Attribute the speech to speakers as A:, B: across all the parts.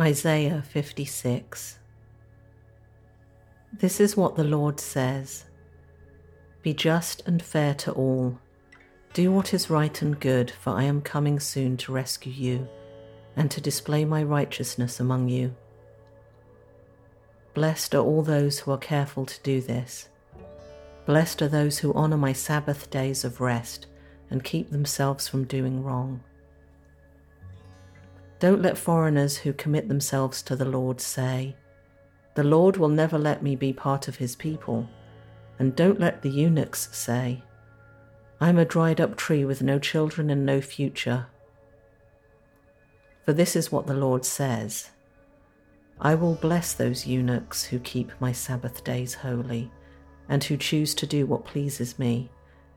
A: Isaiah 56 This is what the Lord says Be just and fair to all. Do what is right and good, for I am coming soon to rescue you and to display my righteousness among you. Blessed are all those who are careful to do this. Blessed are those who honour my Sabbath days of rest and keep themselves from doing wrong. Don't let foreigners who commit themselves to the Lord say, The Lord will never let me be part of his people. And don't let the eunuchs say, I'm a dried up tree with no children and no future. For this is what the Lord says I will bless those eunuchs who keep my Sabbath days holy, and who choose to do what pleases me,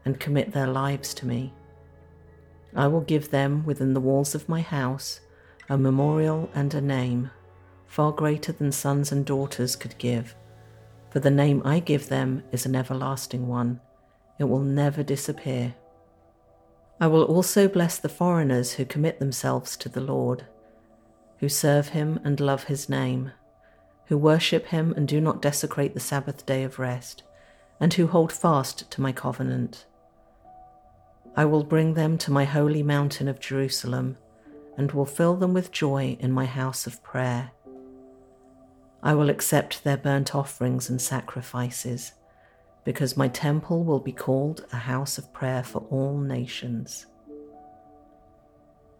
A: and commit their lives to me. I will give them within the walls of my house a memorial and a name, far greater than sons and daughters could give. For the name I give them is an everlasting one, it will never disappear. I will also bless the foreigners who commit themselves to the Lord, who serve him and love his name, who worship him and do not desecrate the Sabbath day of rest, and who hold fast to my covenant. I will bring them to my holy mountain of Jerusalem and will fill them with joy in my house of prayer. I will accept their burnt offerings and sacrifices, because my temple will be called a house of prayer for all nations.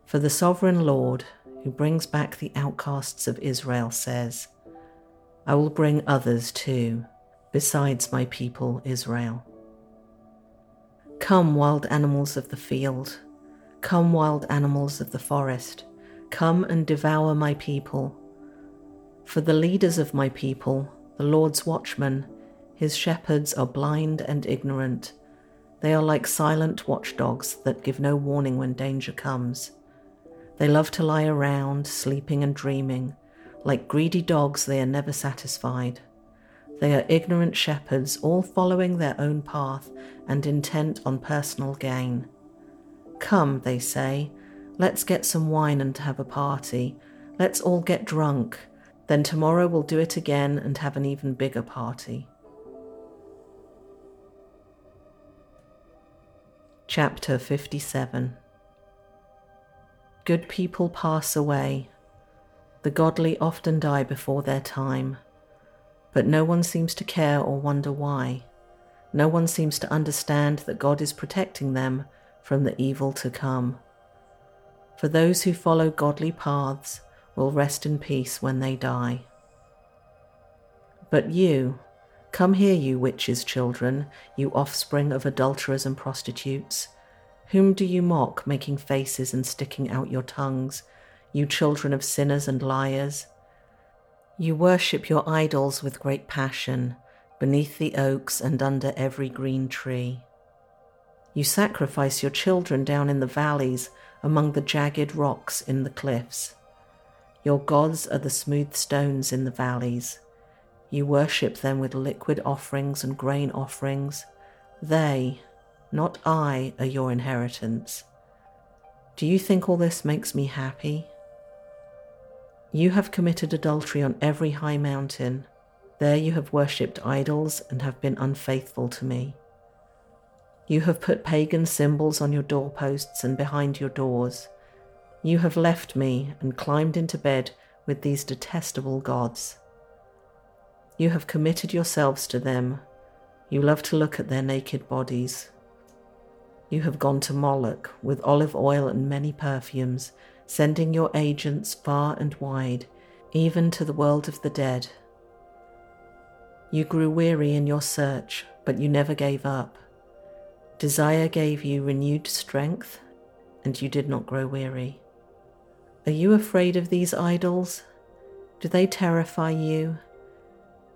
A: For the sovereign Lord, who brings back the outcasts of Israel, says, I will bring others too, besides my people Israel. Come, wild animals of the field Come, wild animals of the forest, come and devour my people. For the leaders of my people, the Lord's watchmen, his shepherds are blind and ignorant. They are like silent watchdogs that give no warning when danger comes. They love to lie around, sleeping and dreaming. Like greedy dogs, they are never satisfied. They are ignorant shepherds, all following their own path and intent on personal gain. Come, they say, let's get some wine and have a party. Let's all get drunk. Then tomorrow we'll do it again and have an even bigger party. Chapter 57 Good people pass away. The godly often die before their time, but no one seems to care or wonder why. No one seems to understand that God is protecting them from the evil to come. For those who follow godly paths will rest in peace when they die. But you, come here, you witches' children, you offspring of adulterers and prostitutes. Whom do you mock, making faces and sticking out your tongues, you children of sinners and liars? You worship your idols with great passion, beneath the oaks and under every green tree. You sacrifice your children down in the valleys among the jagged rocks in the cliffs. Your gods are the smooth stones in the valleys. You worship them with liquid offerings and grain offerings. They, not I, are your inheritance. Do you think all this makes me happy? You have committed adultery on every high mountain. There you have worshipped idols and have been unfaithful to me. You have put pagan symbols on your doorposts and behind your doors. You have left me and climbed into bed with these detestable gods. You have committed yourselves to them. You love to look at their naked bodies. You have gone to Moloch with olive oil and many perfumes, sending your agents far and wide, even to the world of the dead. You grew weary in your search, but you never gave up. Desire gave you renewed strength, and you did not grow weary. Are you afraid of these idols? Do they terrify you?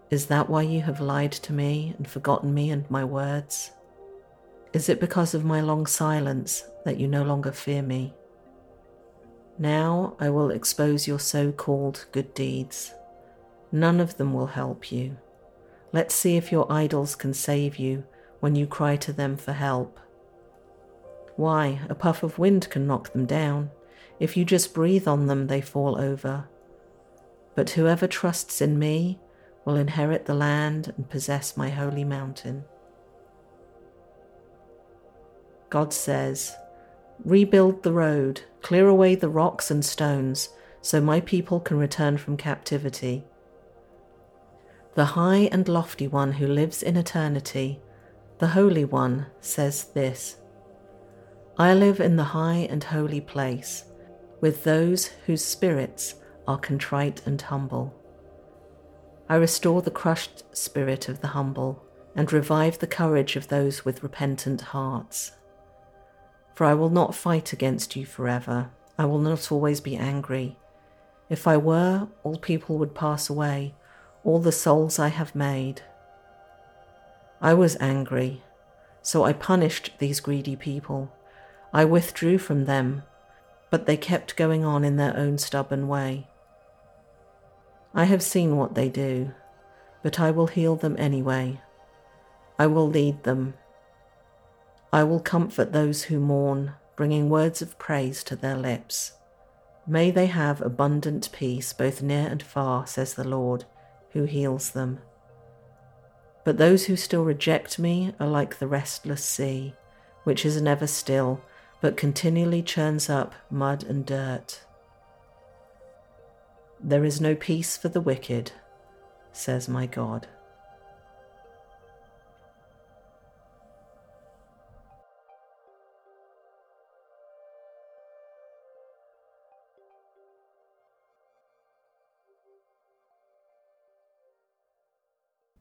A: Is that why you have lied to me and forgotten me and my words? Is it because of my long silence that you no longer fear me? Now I will expose your so called good deeds. None of them will help you. Let's see if your idols can save you when you cry to them for help. Why, a puff of wind can knock them down. If you just breathe on them, they fall over. But whoever trusts in me will inherit the land and possess my holy mountain. God says, Rebuild the road, clear away the rocks and stones, so my people can return from captivity. The high and lofty one who lives in eternity, the Holy One, says this I live in the high and holy place, with those whose spirits are contrite and humble. I restore the crushed spirit of the humble and revive the courage of those with repentant hearts. For I will not fight against you forever. I will not always be angry. If I were, all people would pass away, all the souls I have made. I was angry, so I punished these greedy people. I withdrew from them, but they kept going on in their own stubborn way. I have seen what they do, but I will heal them anyway. I will lead them. I will comfort those who mourn, bringing words of praise to their lips. May they have abundant peace both near and far, says the Lord, who heals them. But those who still reject me are like the restless sea, which is never still, but continually churns up mud and dirt. There is no peace for the wicked, says my God.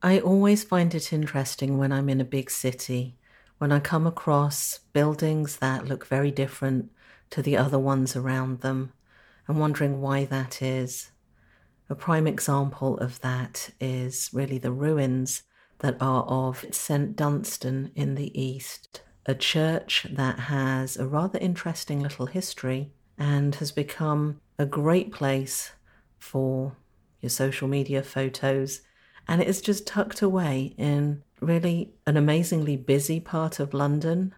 A: I always find it interesting when I'm in a big city, when I come across buildings that look very different to the other ones around them, and wondering why that is. A prime example of that is really the ruins that are of St. Dunstan in the east, a church that has a rather interesting little history and has become a great place for your social media photos and it is just tucked away in really an amazingly busy part of London.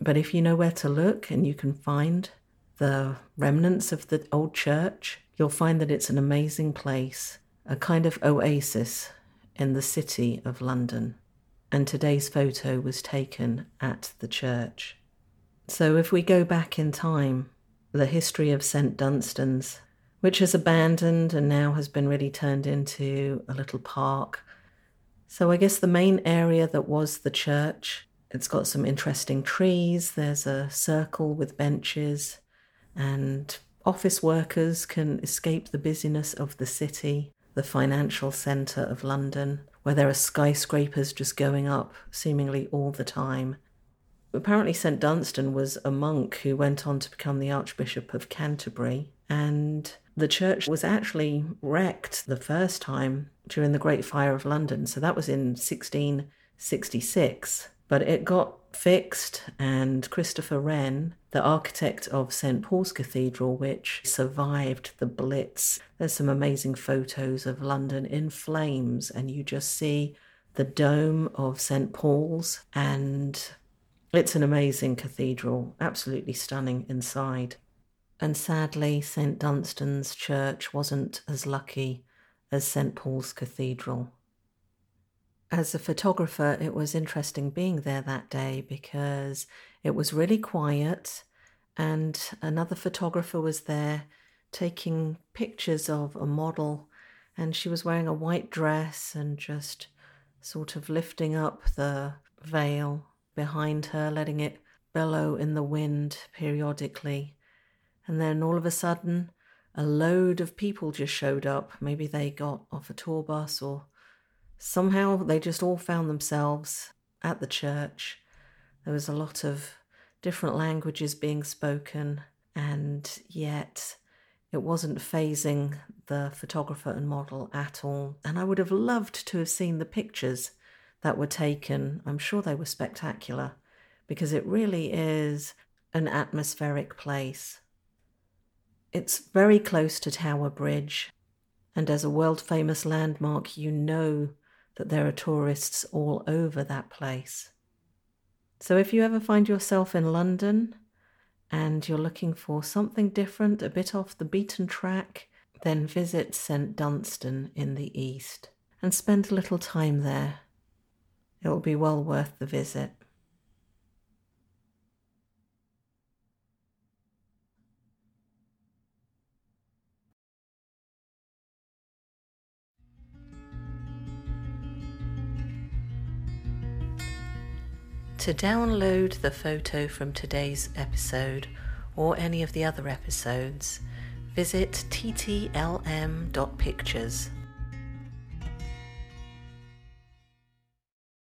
A: But if you know where to look and you can find the remnants of the old church, you'll find that it's an amazing place, a kind of oasis in the city of London. And today's photo was taken at the church. So if we go back in time, the history of St. Dunstan's which is abandoned and now has been really turned into a little park. So I guess the main area that was the church, it's got some interesting trees. There's a circle with benches, and office workers can escape the busyness of the city, the financial centre of London, where there are skyscrapers just going up seemingly all the time. Apparently, St. Dunstan was a monk who went on to become the Archbishop of Canterbury, and the church was actually wrecked the first time during the Great Fire of London. So that was in 1666. But it got fixed, and Christopher Wren, the architect of St. Paul's Cathedral, which survived the Blitz, there's some amazing photos of London in flames, and you just see the dome of St. Paul's, and it's an amazing cathedral, absolutely stunning inside. And sadly, St. Dunstan's church wasn't as lucky as St. Paul's Cathedral. As a photographer, it was interesting being there that day because it was really quiet, and another photographer was there taking pictures of a model, and she was wearing a white dress and just sort of lifting up the veil behind her, letting it bellow in the wind periodically. And then all of a sudden, a load of people just showed up. Maybe they got off a tour bus or somehow they just all found themselves at the church. There was a lot of different languages being spoken, and yet it wasn't phasing the photographer and model at all. And I would have loved to have seen the pictures that were taken. I'm sure they were spectacular because it really is an atmospheric place. It's very close to Tower Bridge, and as a world famous landmark, you know that there are tourists all over that place. So if you ever find yourself in London and you're looking for something different, a bit off the beaten track, Then visit St. Dunstan in the east and spend a little time there. It will be well worth the visit. To download the photo from today's episode or any of the other episodes, visit ttlm.pictures.